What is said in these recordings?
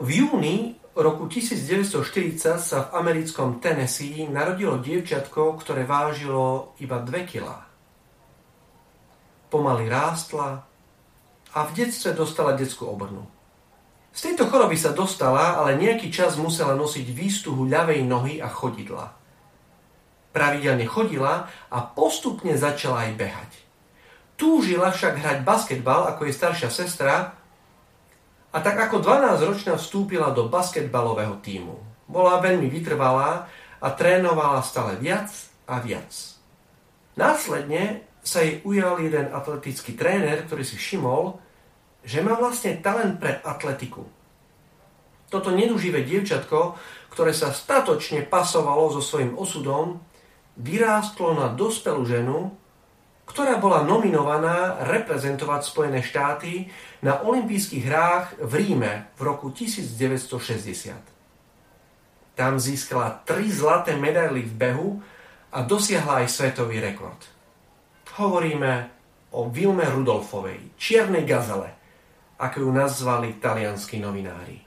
V júni roku 1940 sa v americkom Tennessee narodilo dievčatko, ktoré vážilo iba 2 kg. Pomaly rástla a v detstve dostala detskú obrnu. Z tejto choroby sa dostala, ale nejaký čas musela nosiť výstuhu ľavej nohy a chodidla. Pravidelne chodila a postupne začala aj behať. Túžila však hrať basketbal ako jej staršia sestra, a tak ako 12-ročná vstúpila do basketbalového týmu. Bola veľmi vytrvalá a trénovala stále viac a viac. Následne sa jej ujal jeden atletický tréner, ktorý si všimol, že má vlastne talent pre atletiku. Toto neduživé dievčatko, ktoré sa statočne pasovalo so svojím osudom, vyrástlo na dospelú ženu, ktorá bola nominovaná reprezentovať Spojené štáty na olympijských hrách v Ríme v roku 1960. Tam získala tri zlaté medaily v behu a dosiahla aj svetový rekord. Hovoríme o Vilme Rudolfovej, čiernej gazele, ako ju nazvali talianskí novinári.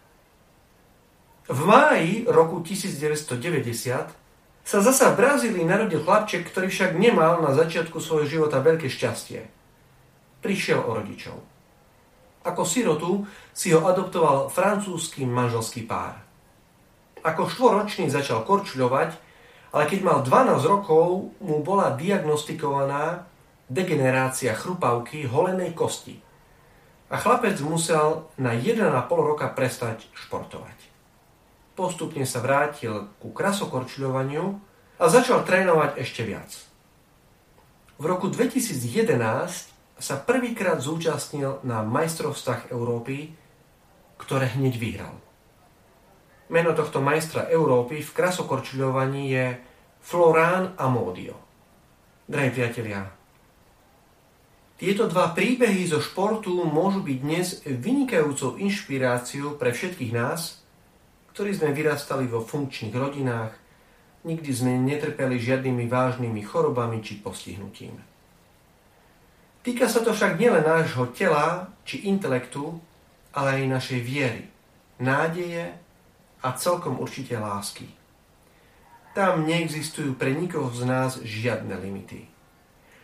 V máji roku 1990 sa zasa v Brazílii narodil chlapček, ktorý však nemal na začiatku svojho života veľké šťastie. Prišiel o rodičov. Ako sirotu si ho adoptoval francúzsky manželský pár. Ako štvoročný začal korčľovať, ale keď mal 12 rokov, mu bola diagnostikovaná degenerácia chrupavky holenej kosti. A chlapec musel na 1,5 roka prestať športovať. Postupne sa vrátil ku krasokorčľovaniu a začal trénovať ešte viac. V roku 2011 sa prvýkrát zúčastnil na majstrovstvách Európy, ktoré hneď vyhral. Meno tohto majstra Európy v krasokorčľovaní je Florán Amodio. Drahí priatelia, tieto dva príbehy zo športu môžu byť dnes vynikajúcou inšpiráciou pre všetkých nás – ktorí sme vyrastali vo funkčných rodinách, nikdy sme netrpeli žiadnymi vážnymi chorobami či postihnutím. Týka sa to však nielen nášho tela či intelektu, ale aj našej viery, nádeje a celkom určite lásky. Tam neexistujú pre nikoho z nás žiadne limity.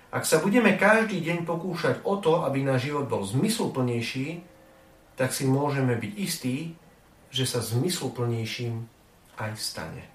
Ak sa budeme každý deň pokúšať o to, aby náš život bol zmysluplnejší, tak si môžeme byť istí, že sa zmysluplnejším aj stane.